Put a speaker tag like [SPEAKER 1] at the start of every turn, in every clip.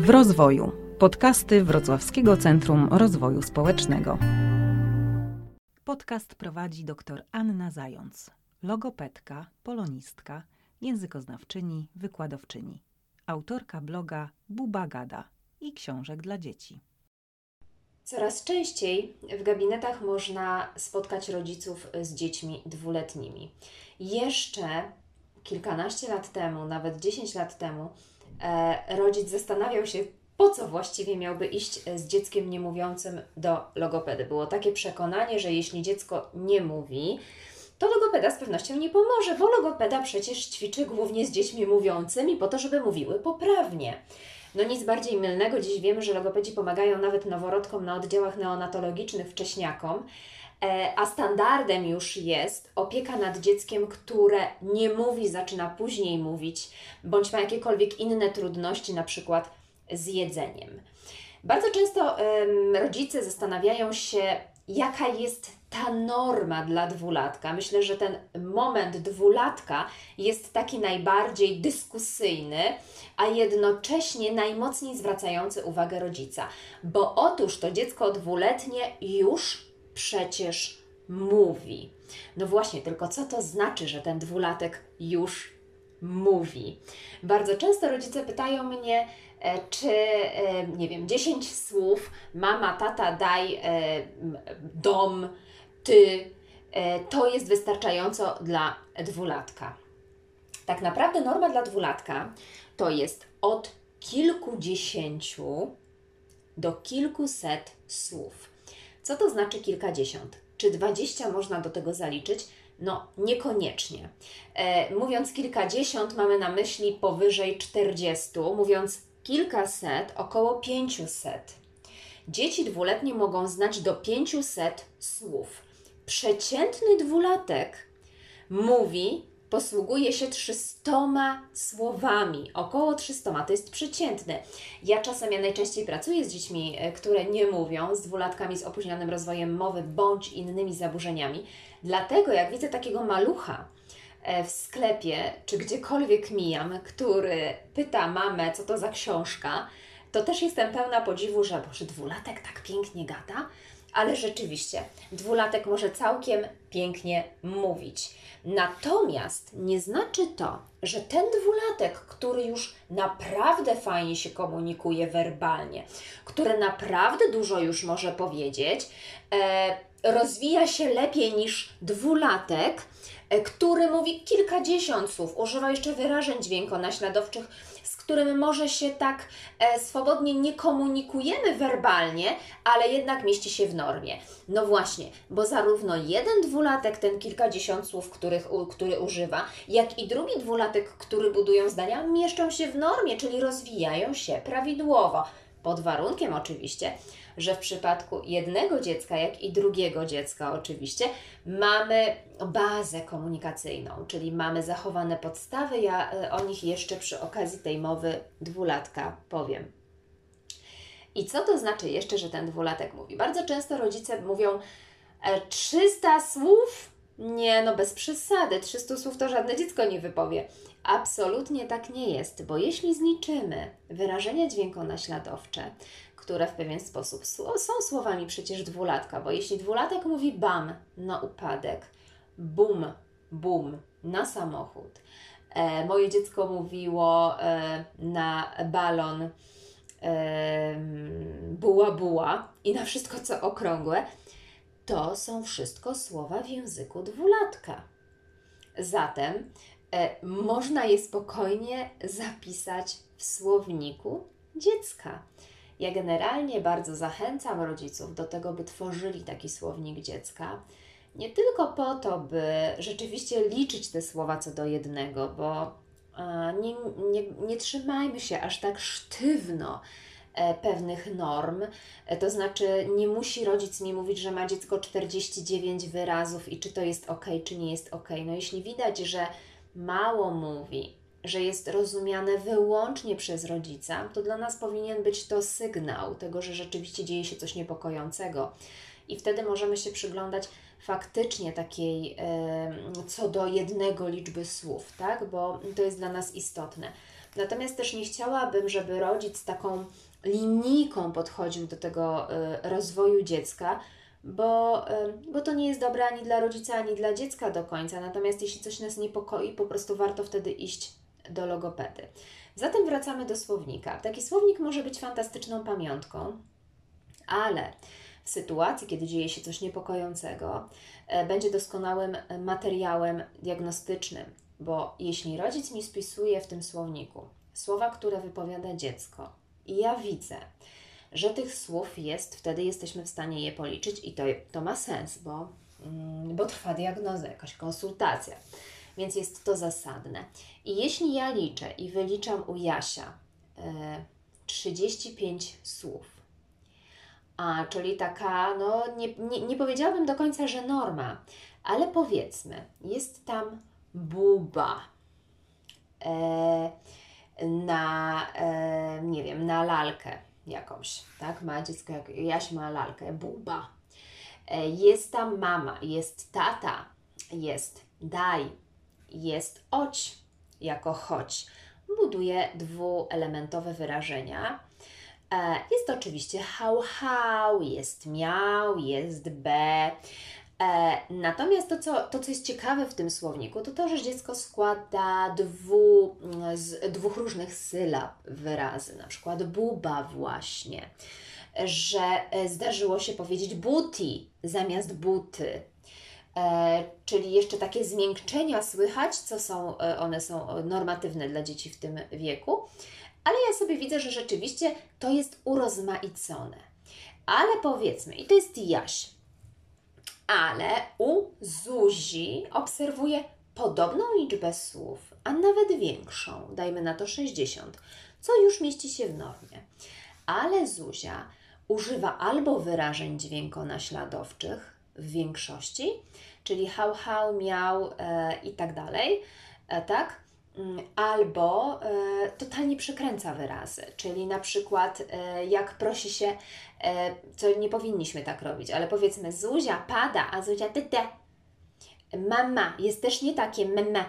[SPEAKER 1] W rozwoju. Podcasty Wrocławskiego Centrum Rozwoju Społecznego. Podcast prowadzi dr Anna Zając, logopedka, polonistka, językoznawczyni, wykładowczyni, autorka bloga Buba Gada i książek dla dzieci.
[SPEAKER 2] Coraz częściej w gabinetach można spotkać rodziców z dziećmi dwuletnimi. Jeszcze kilkanaście lat temu, nawet 10 lat temu, rodzic zastanawiał się, po co właściwie miałby iść z dzieckiem niemówiącym do logopedy. Było takie przekonanie, że jeśli dziecko nie mówi, to logopeda z pewnością nie pomoże, bo logopeda przecież ćwiczy głównie z dziećmi mówiącymi po to, żeby mówiły poprawnie. No nic bardziej mylnego, dziś wiemy, że logopedzi pomagają nawet noworodkom na oddziałach neonatologicznych, wcześniakom, e, a standardem już jest opieka nad dzieckiem, które nie mówi, zaczyna później mówić, bądź ma jakiekolwiek inne trudności, na przykład z jedzeniem. Bardzo często rodzice zastanawiają się, jaka jest ta norma dla dwulatka. Myślę, że ten moment dwulatka jest taki najbardziej dyskusyjny, a jednocześnie najmocniej zwracający uwagę rodzica. Bo otóż to dziecko dwuletnie już przecież mówi. No właśnie, tylko co to znaczy, że ten dwulatek już mówi? Bardzo często rodzice pytają mnie, E, czy, e, nie wiem, 10 słów, mama, tata, daj, e, dom, ty, to jest wystarczająco dla dwulatka. Tak naprawdę norma dla dwulatka to jest od kilkudziesięciu do kilkuset słów. Co to znaczy kilkadziesiąt? Czy dwadzieścia można do tego zaliczyć? No, niekoniecznie. E, mówiąc kilkadziesiąt, mamy na myśli powyżej czterdziestu. Mówiąc kilkaset, około 500. Dzieci dwuletnie mogą znać do 500 słów. Przeciętny dwulatek mówi, posługuje się 300 słowami, około 300, to jest przeciętny. Ja czasem, ja najczęściej pracuję z dziećmi, e, które nie mówią, z dwulatkami z opóźnionym rozwojem mowy bądź innymi zaburzeniami. Dlatego jak widzę takiego malucha, E, w sklepie czy gdziekolwiek mijam, który pyta mamę, co to za książka, to też jestem pełna podziwu, że Boże, dwulatek tak pięknie gada, ale rzeczywiście, dwulatek może całkiem pięknie mówić. Natomiast nie znaczy to, że ten dwulatek, który już naprawdę fajnie się komunikuje werbalnie, który naprawdę dużo już może powiedzieć, e, rozwija się lepiej niż dwulatek, który mówi kilkadziesiąt słów, używa jeszcze wyrażeń dźwiękonaśladowczych, z którym może się tak e, swobodnie nie komunikujemy werbalnie, ale jednak mieści się w normie. No właśnie, bo zarówno jeden dwulatek, ten kilkadziesiąt słów, których, który używa, jak i drugi dwulatek, który budują zdania, mieszczą się w normie, czyli rozwijają się prawidłowo. Pod warunkiem oczywiście, że w przypadku jednego dziecka, jak i drugiego dziecka oczywiście, mamy bazę komunikacyjną, czyli mamy zachowane podstawy. Ja e, o nich jeszcze przy okazji tej mowy dwulatka powiem. I co to znaczy jeszcze, że ten dwulatek mówi? Bardzo często rodzice mówią 300 e, słów? Nie, no bez przesady. 300 słów to żadne dziecko nie wypowie. Absolutnie tak nie jest, bo jeśli zliczymy wyrażenia dźwiękonaśladowcze, które w pewien sposób są słowami przecież dwulatka, bo jeśli dwulatek mówi bam na upadek, bum, bum na samochód, e, moje dziecko mówiło e, na balon e, buła buła i na wszystko co okrągłe, to są wszystko słowa w języku dwulatka. Zatem e, można je spokojnie zapisać w słowniku dziecka. Ja generalnie bardzo zachęcam rodziców do tego, by tworzyli taki słownik dziecka. Nie tylko po to, by rzeczywiście liczyć te słowa co do jednego, bo e, nie, nie, nie trzymajmy się aż tak sztywno e, pewnych norm. E, to znaczy, nie musi rodzic mi mówić, że ma dziecko 49 wyrazów i czy to jest ok, czy nie jest ok. No, jeśli widać, że mało mówi, że jest rozumiane wyłącznie przez rodzica, to dla nas powinien być to sygnał tego, że rzeczywiście dzieje się coś niepokojącego. I wtedy możemy się przyglądać faktycznie takiej co do jednego liczby słów, tak? bo to jest dla nas istotne. Natomiast też nie chciałabym, żeby rodzic taką linijką podchodził do tego y, rozwoju dziecka, bo, bo to nie jest dobre ani dla rodzica, ani dla dziecka do końca. Natomiast jeśli coś nas niepokoi, po prostu warto wtedy iść do logopedy. Zatem wracamy do słownika. Taki słownik może być fantastyczną pamiątką, ale w sytuacji, kiedy dzieje się coś niepokojącego, e, będzie doskonałym materiałem diagnostycznym, bo jeśli rodzic mi spisuje w tym słowniku słowa, które wypowiada dziecko, i ja widzę, że tych słów jest, wtedy jesteśmy w stanie je policzyć i to, to ma sens, bo, mm, bo trwa diagnoza, jakaś konsultacja, więc jest to zasadne. I jeśli ja liczę i wyliczam u Jasia e, 35 słów, a, czyli taka, no nie, nie, nie powiedziałabym do końca, że norma, ale powiedzmy, jest tam buba e, na, e, nie wiem, na lalkę jakąś, tak? Ma dziecko, jak Jaś ma lalkę, buba. E, jest tam mama, jest tata, jest daj, jest oć jako choć. Buduje dwuelementowe wyrażenia E, jest oczywiście hał, hał, jest miał, jest be. E, natomiast to co, to, co jest ciekawe w tym słowniku, to to, że dziecko składa dwu, z dwóch różnych sylab wyrazy, na przykład buba właśnie, że e, zdarzyło się powiedzieć buti zamiast buty, czyli jeszcze takie zmiękczenia słychać, co są, one są normatywne dla dzieci w tym wieku ale ja sobie widzę, że rzeczywiście to jest urozmaicone. Ale powiedzmy, i to jest Jaś, ale u Zuzi obserwuję podobną liczbę słów, a nawet większą, dajmy na to 60, co już mieści się w normie. Ale Zuzia używa albo wyrażeń dźwiękonaśladowczych w większości, czyli hał, hał, miał e, i tak dalej, e, tak? Mm, albo e, totalnie przekręca wyrazy, czyli na przykład e, jak prosi się, e, co nie powinniśmy tak robić, ale powiedzmy Zuzia pada, a Zuzia tyte. Mama jest też nie takie meme,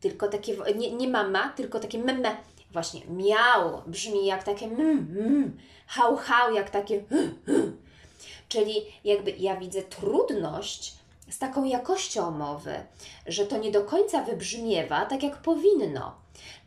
[SPEAKER 2] tylko takie, nie, nie mama, tylko takie meme. Właśnie miał brzmi jak takie mm, mm, hał, hał, jak takie Czyli jakby ja widzę trudność z taką jakością mowy, że to nie do końca wybrzmiewa tak, jak powinno.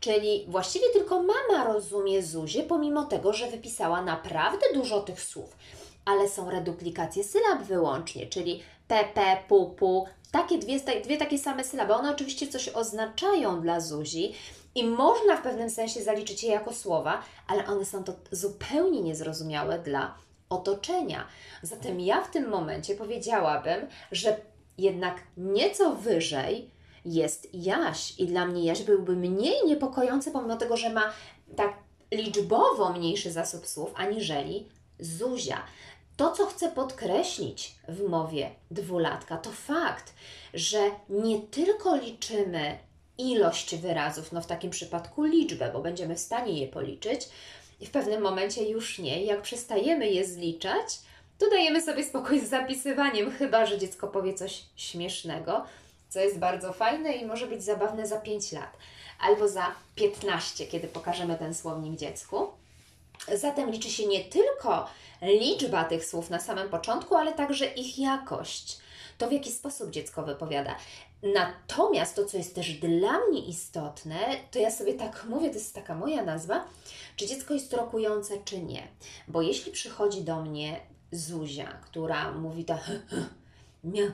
[SPEAKER 2] Czyli właściwie tylko mama rozumie Zuzię, pomimo tego, że wypisała naprawdę dużo tych słów. Ale są reduplikacje sylab wyłącznie, czyli pp, pupu, takie dwie, dwie takie same sylaby. One oczywiście coś oznaczają dla Zuzi i można w pewnym sensie zaliczyć je jako słowa, ale one są to zupełnie niezrozumiałe dla otoczenia. Zatem ja w tym momencie powiedziałabym, że jednak nieco wyżej jest Jaś i dla mnie Jaś byłby mniej niepokojący, pomimo tego, że ma tak liczbowo mniejszy zasób słów, aniżeli Zuzia. To, co chcę podkreślić w mowie dwulatka, to fakt, że nie tylko liczymy ilość wyrazów, no w takim przypadku liczbę, bo będziemy w stanie je policzyć, i w pewnym momencie już nie. Jak przestajemy je zliczać, to dajemy sobie spokój z zapisywaniem, chyba że dziecko powie coś śmiesznego, co jest bardzo fajne i może być zabawne za 5 lat albo za 15, kiedy pokażemy ten słownik dziecku. Zatem liczy się nie tylko liczba tych słów na samym początku, ale także ich jakość. To, w jaki sposób dziecko wypowiada. Natomiast to, co jest też dla mnie istotne, to ja sobie tak mówię, to jest taka moja nazwa, czy dziecko jest rokujące, czy nie. Bo jeśli przychodzi do mnie Zuzia, która mówi to miał,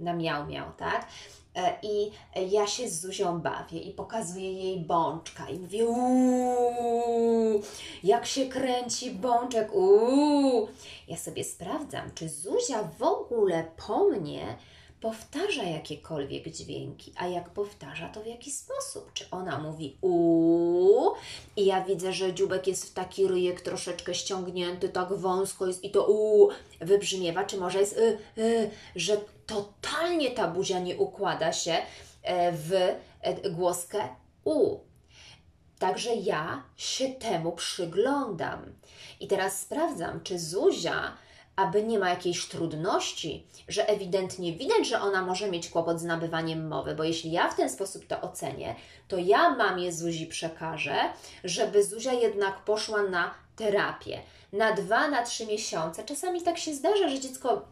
[SPEAKER 2] na miał, miał, tak? E, I ja się z Zuzią bawię i pokazuję jej bączka i mówię uuu, jak się kręci bączek, uuu. Ja sobie sprawdzam, czy Zuzia w ogóle po mnie powtarza jakiekolwiek dźwięki, a jak powtarza, to w jaki sposób? Czy ona mówi u i ja widzę, że dziubek jest w taki ryjek troszeczkę ściągnięty, tak wąsko jest i to u wybrzmiewa, czy może jest y, y, że totalnie ta buzia nie układa się e, w e, głoskę u. Także ja się temu przyglądam. I teraz sprawdzam, czy Zuzia aby nie ma jakiejś trudności, że ewidentnie widać, że ona może mieć kłopot z nabywaniem mowy, bo jeśli ja w ten sposób to ocenię, to ja mamie Zuzi przekażę, żeby Zuzia jednak poszła na terapię. Na dwa, na trzy miesiące. Czasami tak się zdarza, że dziecko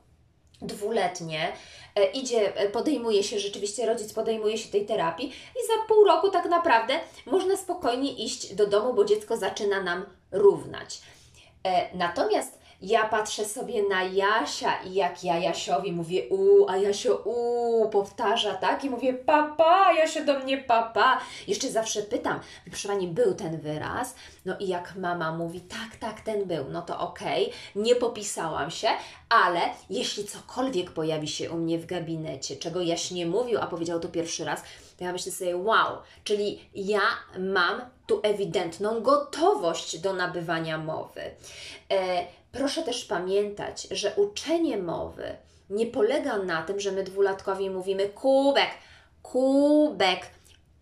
[SPEAKER 2] dwuletnie e, idzie, e, podejmuje się rzeczywiście, rodzic podejmuje się tej terapii i za pół roku tak naprawdę można spokojnie iść do domu, bo dziecko zaczyna nam równać. E, natomiast ja patrzę sobie na Jasia i jak ja Jasiowi mówię u, a Jasio u, powtarza, tak? I mówię papa, Jasio do mnie papa. Jeszcze zawsze pytam, proszę Pani, był ten wyraz? No i jak mama mówi, tak, tak, ten był, no to okej, okay, nie popisałam się, ale jeśli cokolwiek pojawi się u mnie w gabinecie, czego Jaś nie mówił, a powiedział to pierwszy raz, ja myślę sobie, wow, czyli ja mam tu ewidentną gotowość do nabywania mowy. E, proszę też pamiętać, że uczenie mowy nie polega na tym, że my dwulatkowi mówimy kubek, kubek,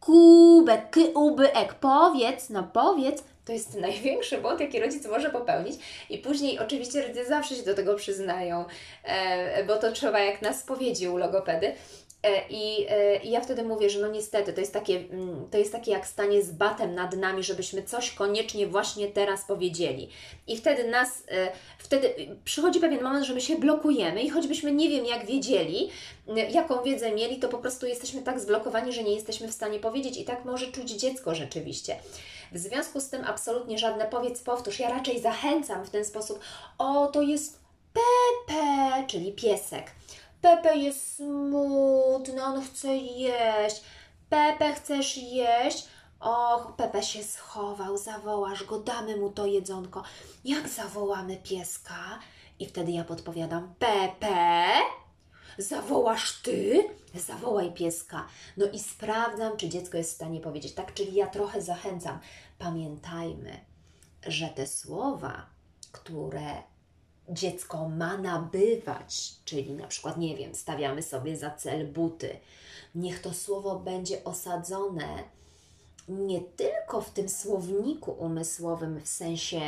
[SPEAKER 2] kubek, kubek, powiedz, no powiedz, to jest największy błąd, jaki rodzic może popełnić. I później oczywiście rodzice zawsze się do tego przyznają, e, bo to trzeba jak na spowiedzi u logopedy. E, I, e, I ja wtedy mówię, że no niestety to jest, takie, mm, to jest takie jak stanie z batem nad nami, żebyśmy coś koniecznie właśnie teraz powiedzieli. I wtedy nas, e, wtedy przychodzi pewien moment, że my się blokujemy i choćbyśmy nie wiem jak wiedzieli, jaką wiedzę mieli, to po prostu jesteśmy tak zblokowani, że nie jesteśmy w stanie powiedzieć i tak może czuć dziecko rzeczywiście. W związku z tym absolutnie żadne powiedz, powtórz. Ja raczej zachęcam w ten sposób, o to jest Pepe, czyli piesek Pepe jest smutny, on chce jeść. Pepe, chcesz jeść? Och, Pepe się schował, zawołasz go, damy mu to jedzonko. Jak zawołamy pieska? I wtedy ja podpowiadam, Pepe, zawołasz ty? Zawołaj pieska. No i sprawdzam, czy dziecko jest w stanie powiedzieć tak, czyli ja trochę zachęcam. Pamiętajmy, że te słowa, które dziecko ma nabywać, czyli na przykład, nie wiem, stawiamy sobie za cel buty. Niech to słowo będzie osadzone nie tylko w tym słowniku umysłowym w sensie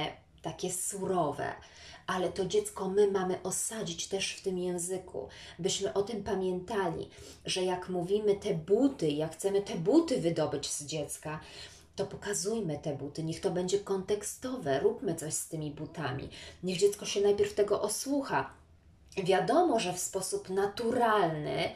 [SPEAKER 2] takie surowe, ale to dziecko my mamy osadzić też w tym języku, byśmy o tym pamiętali, że jak mówimy te buty, jak chcemy te buty wydobyć z dziecka, to pokazujmy te buty, niech to będzie kontekstowe, róbmy coś z tymi butami. Niech dziecko się najpierw tego osłucha. Wiadomo, że w sposób naturalny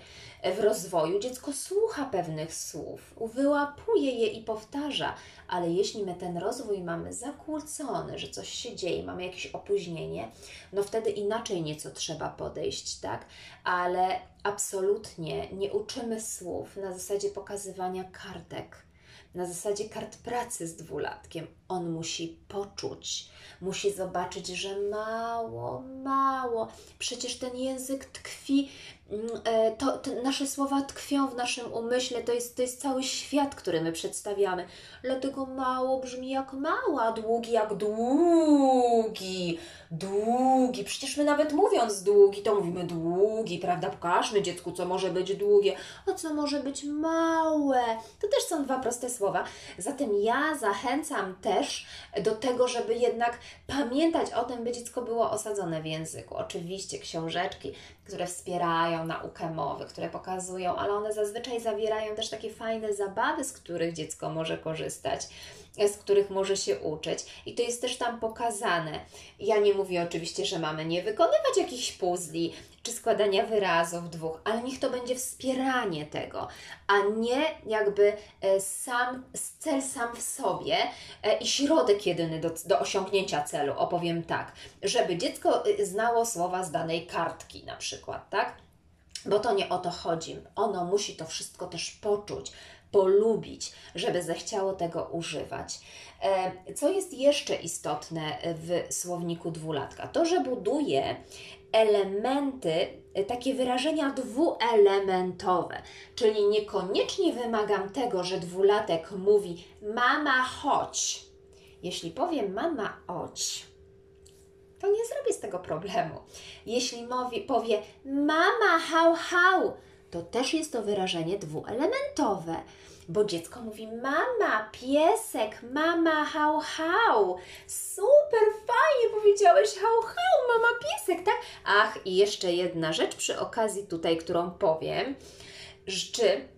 [SPEAKER 2] w rozwoju dziecko słucha pewnych słów, wyłapuje je i powtarza, ale jeśli my ten rozwój mamy zakłócony, że coś się dzieje, mamy jakieś opóźnienie, no wtedy inaczej nieco trzeba podejść, tak? Ale absolutnie nie uczymy słów na zasadzie pokazywania kartek na zasadzie kart pracy z dwulatkiem. On musi poczuć, musi zobaczyć, że mało, mało. Przecież ten język tkwi, to, to, nasze słowa tkwią w naszym umyśle, to jest, to jest cały świat, który my przedstawiamy. Dlatego mało brzmi jak mała, długi jak długi, długi. Przecież my nawet mówiąc długi, to mówimy długi, prawda? Pokażmy dziecku, co może być długie, a co może być małe. To też są dwa proste słowa. Zatem ja zachęcam też do tego, żeby jednak pamiętać o tym, by dziecko było osadzone w języku. Oczywiście książeczki, które wspierają naukę mowy, które pokazują, ale one zazwyczaj zawierają też takie fajne zabawy, z których dziecko może korzystać z których może się uczyć. I to jest też tam pokazane. Ja nie mówię oczywiście, że mamy nie wykonywać jakichś puzli czy składania wyrazów dwóch, ale niech to będzie wspieranie tego, a nie jakby e, sam cel sam w sobie e, i środek jedyny do, do osiągnięcia celu, opowiem tak, żeby dziecko e, znało słowa z danej kartki na przykład, tak? Bo to nie o to chodzi. Ono musi to wszystko też poczuć, polubić, żeby zechciało tego używać. E, co jest jeszcze istotne w słowniku dwulatka? To, że buduje elementy, e, takie wyrażenia dwuelementowe, czyli niekoniecznie wymagam tego, że dwulatek mówi mama chodź. Jeśli powiem mama chodź, to nie zrobię z tego problemu. Jeśli mowie, powie mama hał hał, to też jest to wyrażenie dwuelementowe. bo dziecko mówi mama, piesek, mama, hał, hał. Super, fajnie powiedziałeś hał, hał, mama, piesek, tak? Ach, i jeszcze jedna rzecz przy okazji tutaj, którą powiem, czy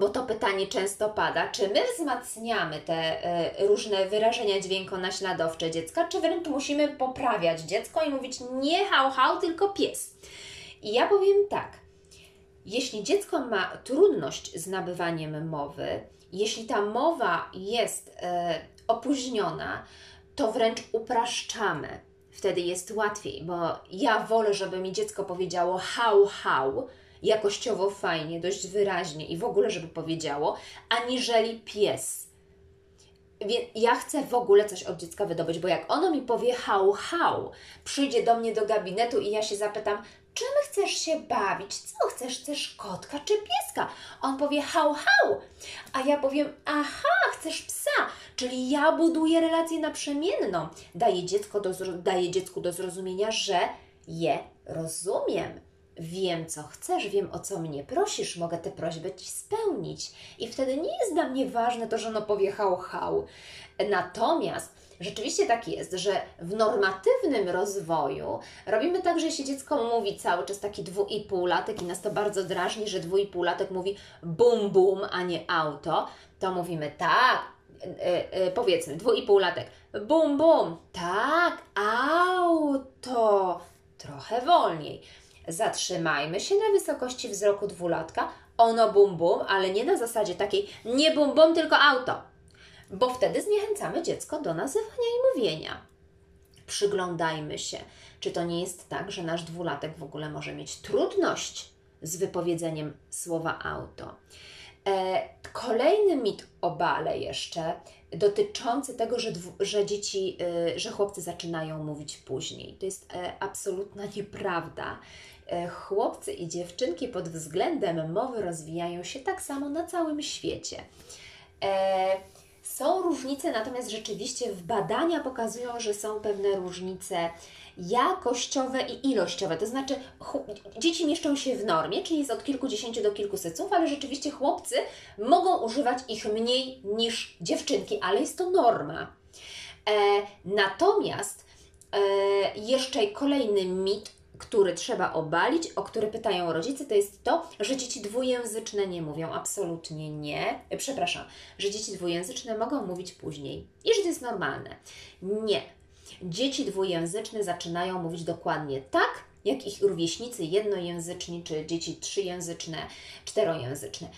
[SPEAKER 2] bo to pytanie często pada, czy my wzmacniamy te e, różne wyrażenia dźwiękonaśladowcze dziecka, czy wręcz musimy poprawiać dziecko i mówić nie hał, hał, tylko pies. I ja powiem tak, jeśli dziecko ma trudność z nabywaniem mowy, jeśli ta mowa jest e, opóźniona, to wręcz upraszczamy. Wtedy jest łatwiej, bo ja wolę, żeby mi dziecko powiedziało hał, hał, jakościowo fajnie, dość wyraźnie i w ogóle, żeby powiedziało, aniżeli pies. Więc ja chcę w ogóle coś od dziecka wydobyć, bo jak ono mi powie hał, hał, przyjdzie do mnie do gabinetu i ja się zapytam, czym chcesz się bawić? Co chcesz? Chcesz kotka czy pieska? On powie hał, hał, a ja powiem, aha, chcesz psa, czyli ja buduję relację naprzemienną. Daję, dziecko do, daję dziecku do zrozumienia, że je rozumiem wiem, co chcesz, wiem, o co mnie prosisz, mogę tę prośbę Ci spełnić. I wtedy nie jest dla mnie ważne to, że ono powie hał, hał. Natomiast rzeczywiście tak jest, że w normatywnym rozwoju robimy tak, że jeśli dziecko mówi cały czas taki dwu i pół latek i nas to bardzo drażni, że dwu i pół latek mówi bum, bum, a nie auto, to mówimy tak, yy, yy, powiedzmy dwu i pół latek, bum, bum, tak, auto, trochę wolniej Zatrzymajmy się na wysokości wzroku dwulatka. Ono bum bum, ale nie na zasadzie takiej nie bum bum, tylko auto. Bo wtedy zniechęcamy dziecko do nazywania i mówienia. Przyglądajmy się, czy to nie jest tak, że nasz dwulatek w ogóle może mieć trudność z wypowiedzeniem słowa auto. E, kolejny mit obale jeszcze dotyczący tego, że, że dzieci, y, że chłopcy zaczynają mówić później. To jest e, absolutna nieprawda. E, chłopcy i dziewczynki pod względem mowy rozwijają się tak samo na całym świecie. E, są różnice, natomiast rzeczywiście w badania pokazują, że są pewne różnice jakościowe i ilościowe. To znaczy, dzieci mieszczą się w normie, czyli jest od kilkudziesięciu do kilkuset słów, ale rzeczywiście chłopcy mogą używać ich mniej niż dziewczynki, ale jest to norma. E, natomiast e, jeszcze kolejny mit który trzeba obalić, o który pytają rodzice, to jest to, że dzieci dwujęzyczne nie mówią. Absolutnie nie. Przepraszam, że dzieci dwujęzyczne mogą mówić później i że to jest normalne. Nie. Dzieci dwujęzyczne zaczynają mówić dokładnie tak, jak ich rówieśnicy jednojęzyczni, czy dzieci trzyjęzyczne, czterojęzyczne.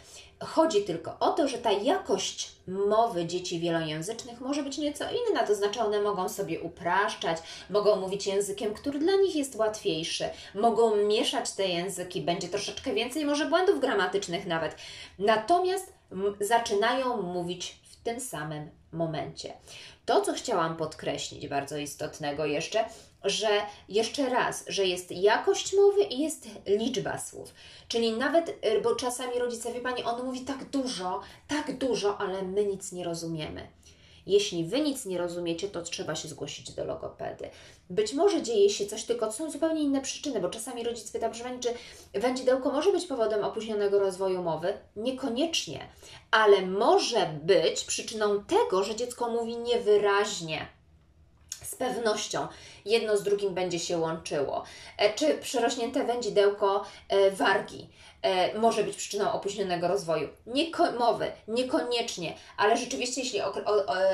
[SPEAKER 2] Chodzi tylko o to, że ta jakość mowy dzieci wielojęzycznych może być nieco inna, to znaczy one mogą sobie upraszczać, mogą mówić językiem, który dla nich jest łatwiejszy, mogą mieszać te języki, będzie troszeczkę więcej może błędów gramatycznych nawet. Natomiast zaczynają mówić w tym samym momencie. To, co chciałam podkreślić, bardzo istotnego jeszcze, że jeszcze raz, że jest jakość mowy i jest liczba słów. Czyli nawet, y, bo czasami rodzice, wie Pani, on mówi tak dużo, tak dużo, ale my nic nie rozumiemy. Jeśli Wy nic nie rozumiecie, to trzeba się zgłosić do logopedy. Być może dzieje się coś, tylko są zupełnie inne przyczyny, bo czasami rodzic pyta, proszę Pani, czy wędzidełko może być powodem opóźnionego rozwoju mowy? Niekoniecznie, ale może być przyczyną tego, że dziecko mówi niewyraźnie z pewnością jedno z drugim będzie się łączyło. E, czy przerośnięte wędzidełko e, wargi e, może być przyczyną opóźnionego rozwoju? Nieko mowy, niekoniecznie, ale rzeczywiście, jeśli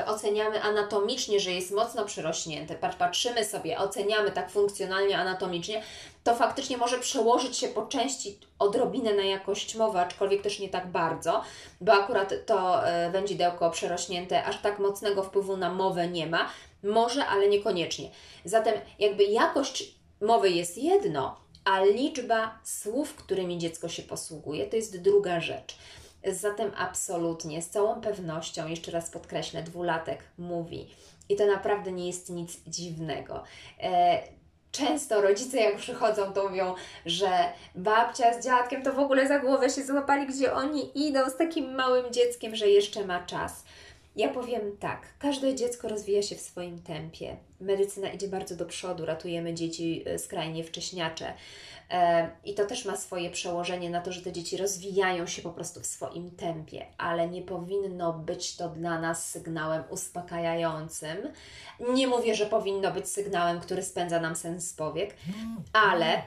[SPEAKER 2] oceniamy anatomicznie, że jest mocno przerośnięte, patrzymy sobie, oceniamy tak funkcjonalnie, anatomicznie, to faktycznie może przełożyć się po części odrobinę na jakość mowy, aczkolwiek też nie tak bardzo, bo akurat to wędzidełko przerośnięte aż tak mocnego wpływu na mowę nie ma. Może, ale niekoniecznie. Zatem jakby jakość mowy jest jedno, a liczba słów, którymi dziecko się posługuje, to jest druga rzecz. Zatem absolutnie, z całą pewnością, jeszcze raz podkreślę, dwulatek mówi. I to naprawdę nie jest nic dziwnego. E, często rodzice, jak przychodzą, to mówią, że babcia z dziadkiem to w ogóle za głowę się złapali, gdzie oni idą z takim małym dzieckiem, że jeszcze ma czas. Ja powiem tak, każde dziecko rozwija się w swoim tempie. Medycyna idzie bardzo do przodu, ratujemy dzieci e, skrajnie wcześniacze. I to też ma swoje przełożenie na to, że te dzieci rozwijają się po prostu w swoim tempie, ale nie powinno być to dla nas sygnałem uspokajającym. Nie mówię, że powinno być sygnałem, który spędza nam sens powiek, ale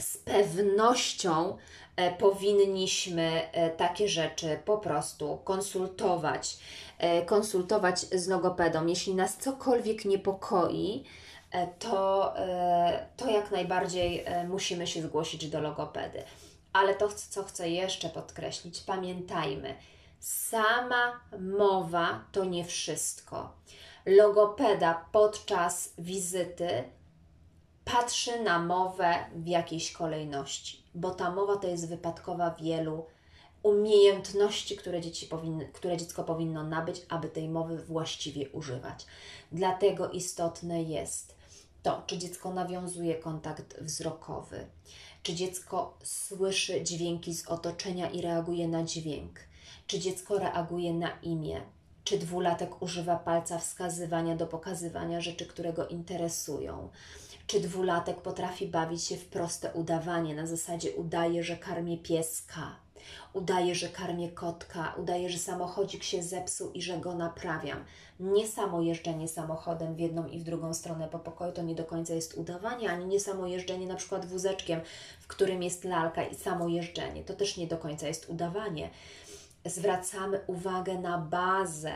[SPEAKER 2] z pewnością e, powinniśmy e, takie rzeczy po prostu konsultować, e, konsultować z logopedą. Jeśli nas cokolwiek niepokoi, to, e, to jak najbardziej e, musimy się zgłosić do logopedy. Ale to, co chcę jeszcze podkreślić, pamiętajmy, sama mowa to nie wszystko. Logopeda podczas wizyty patrzy na mowę w jakiejś kolejności, bo ta mowa to jest wypadkowa wielu umiejętności, które, dzieci powinny, które dziecko powinno nabyć, aby tej mowy właściwie używać. Dlatego istotne jest to, czy dziecko nawiązuje kontakt wzrokowy, czy dziecko słyszy dźwięki z otoczenia i reaguje na dźwięk, czy dziecko reaguje na imię, czy dwulatek używa palca wskazywania do pokazywania rzeczy, które go interesują czy dwulatek potrafi bawić się w proste udawanie, na zasadzie udaje, że karmię pieska, udaje, że karmię kotka, udaje, że samochodzik się zepsuł i że go naprawiam. Nie samo jeżdżenie samochodem w jedną i w drugą stronę po pokoju to nie do końca jest udawanie, ani nie samo jeżdżenie na przykład wózeczkiem, w którym jest lalka i samo jeżdżenie. To też nie do końca jest udawanie. Zwracamy uwagę na bazę,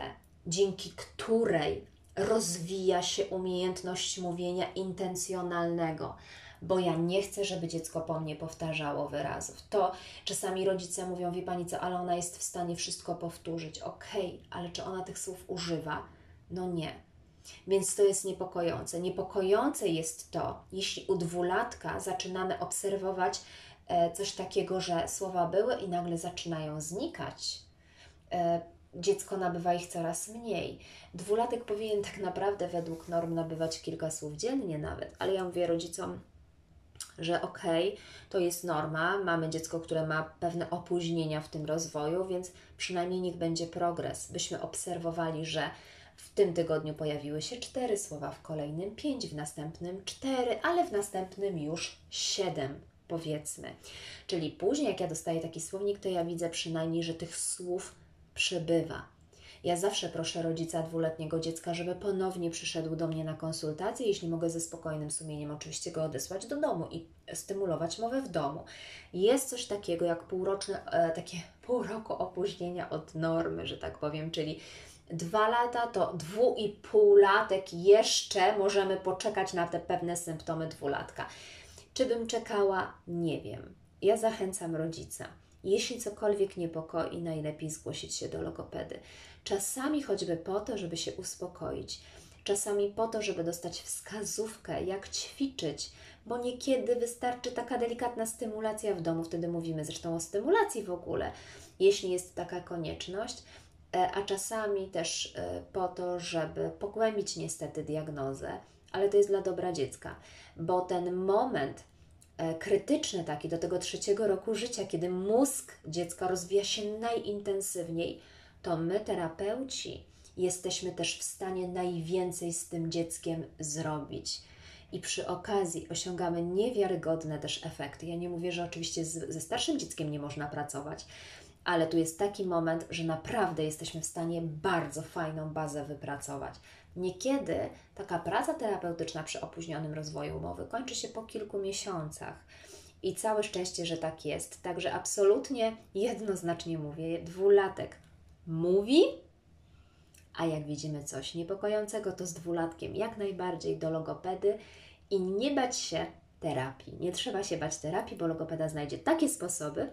[SPEAKER 2] dzięki której rozwija się umiejętność mówienia intencjonalnego, bo ja nie chcę, żeby dziecko po mnie powtarzało wyrazów. To czasami rodzice mówią, wie pani co, ale ona jest w stanie wszystko powtórzyć. Okej, okay, ale czy ona tych słów używa? No nie. Więc to jest niepokojące. Niepokojące jest to, jeśli u dwulatka zaczynamy obserwować e, coś takiego, że słowa były i nagle zaczynają znikać. E, dziecko nabywa ich coraz mniej. Dwulatek powinien tak naprawdę według norm nabywać kilka słów dziennie nawet, ale ja mówię rodzicom, że okej, okay, to jest norma, mamy dziecko, które ma pewne opóźnienia w tym rozwoju, więc przynajmniej niech będzie progres. Byśmy obserwowali, że w tym tygodniu pojawiły się cztery słowa, w kolejnym pięć, w następnym cztery, ale w następnym już siedem powiedzmy. Czyli później, jak ja dostaję taki słownik, to ja widzę przynajmniej, że tych słów przybywa. Ja zawsze proszę rodzica dwuletniego dziecka, żeby ponownie przyszedł do mnie na konsultację, jeśli mogę ze spokojnym sumieniem oczywiście go odesłać do domu i stymulować mowę w domu. Jest coś takiego jak półroczne, e, takie pół roku opóźnienia od normy, że tak powiem, czyli dwa lata to dwu i pół latek jeszcze możemy poczekać na te pewne symptomy dwulatka. Czy bym czekała? Nie wiem. Ja zachęcam rodzica jeśli cokolwiek niepokoi, najlepiej zgłosić się do logopedy. Czasami choćby po to, żeby się uspokoić, czasami po to, żeby dostać wskazówkę, jak ćwiczyć, bo niekiedy wystarczy taka delikatna stymulacja w domu, wtedy mówimy zresztą o stymulacji w ogóle, jeśli jest taka konieczność, e, a czasami też e, po to, żeby pogłębić niestety diagnozę, ale to jest dla dobra dziecka, bo ten moment, E, krytyczny taki do tego trzeciego roku życia, kiedy mózg dziecka rozwija się najintensywniej, to my, terapeuci, jesteśmy też w stanie najwięcej z tym dzieckiem zrobić. I przy okazji osiągamy niewiarygodne też efekty. Ja nie mówię, że oczywiście z, ze starszym dzieckiem nie można pracować, ale tu jest taki moment, że naprawdę jesteśmy w stanie bardzo fajną bazę wypracować. Niekiedy taka praca terapeutyczna przy opóźnionym rozwoju mowy kończy się po kilku miesiącach. I całe szczęście, że tak jest. Także absolutnie jednoznacznie mówię, dwulatek mówi, a jak widzimy coś niepokojącego, to z dwulatkiem jak najbardziej do logopedy i nie bać się terapii. Nie trzeba się bać terapii, bo logopeda znajdzie takie sposoby,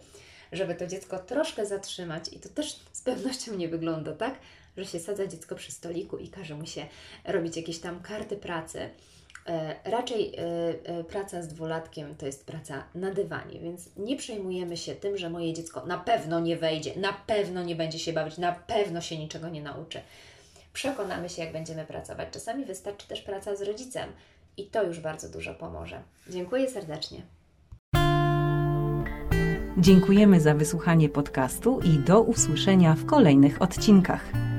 [SPEAKER 2] żeby to dziecko troszkę zatrzymać i to też z pewnością nie wygląda tak, że się sadza dziecko przy stoliku i każe mu się robić jakieś tam karty pracy. E, raczej e, e, praca z dwulatkiem to jest praca na dywanie, więc nie przejmujemy się tym, że moje dziecko na pewno nie wejdzie, na pewno nie będzie się bawić, na pewno się niczego nie nauczy. Przekonamy się, jak będziemy pracować. Czasami wystarczy też praca z rodzicem i to już bardzo dużo pomoże. Dziękuję serdecznie.
[SPEAKER 1] Dziękujemy za wysłuchanie podcastu i do usłyszenia w kolejnych odcinkach.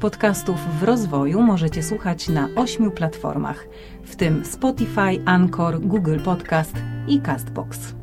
[SPEAKER 1] Podcastów w rozwoju możecie słuchać na ośmiu platformach, w tym Spotify, Anchor, Google Podcast i Castbox.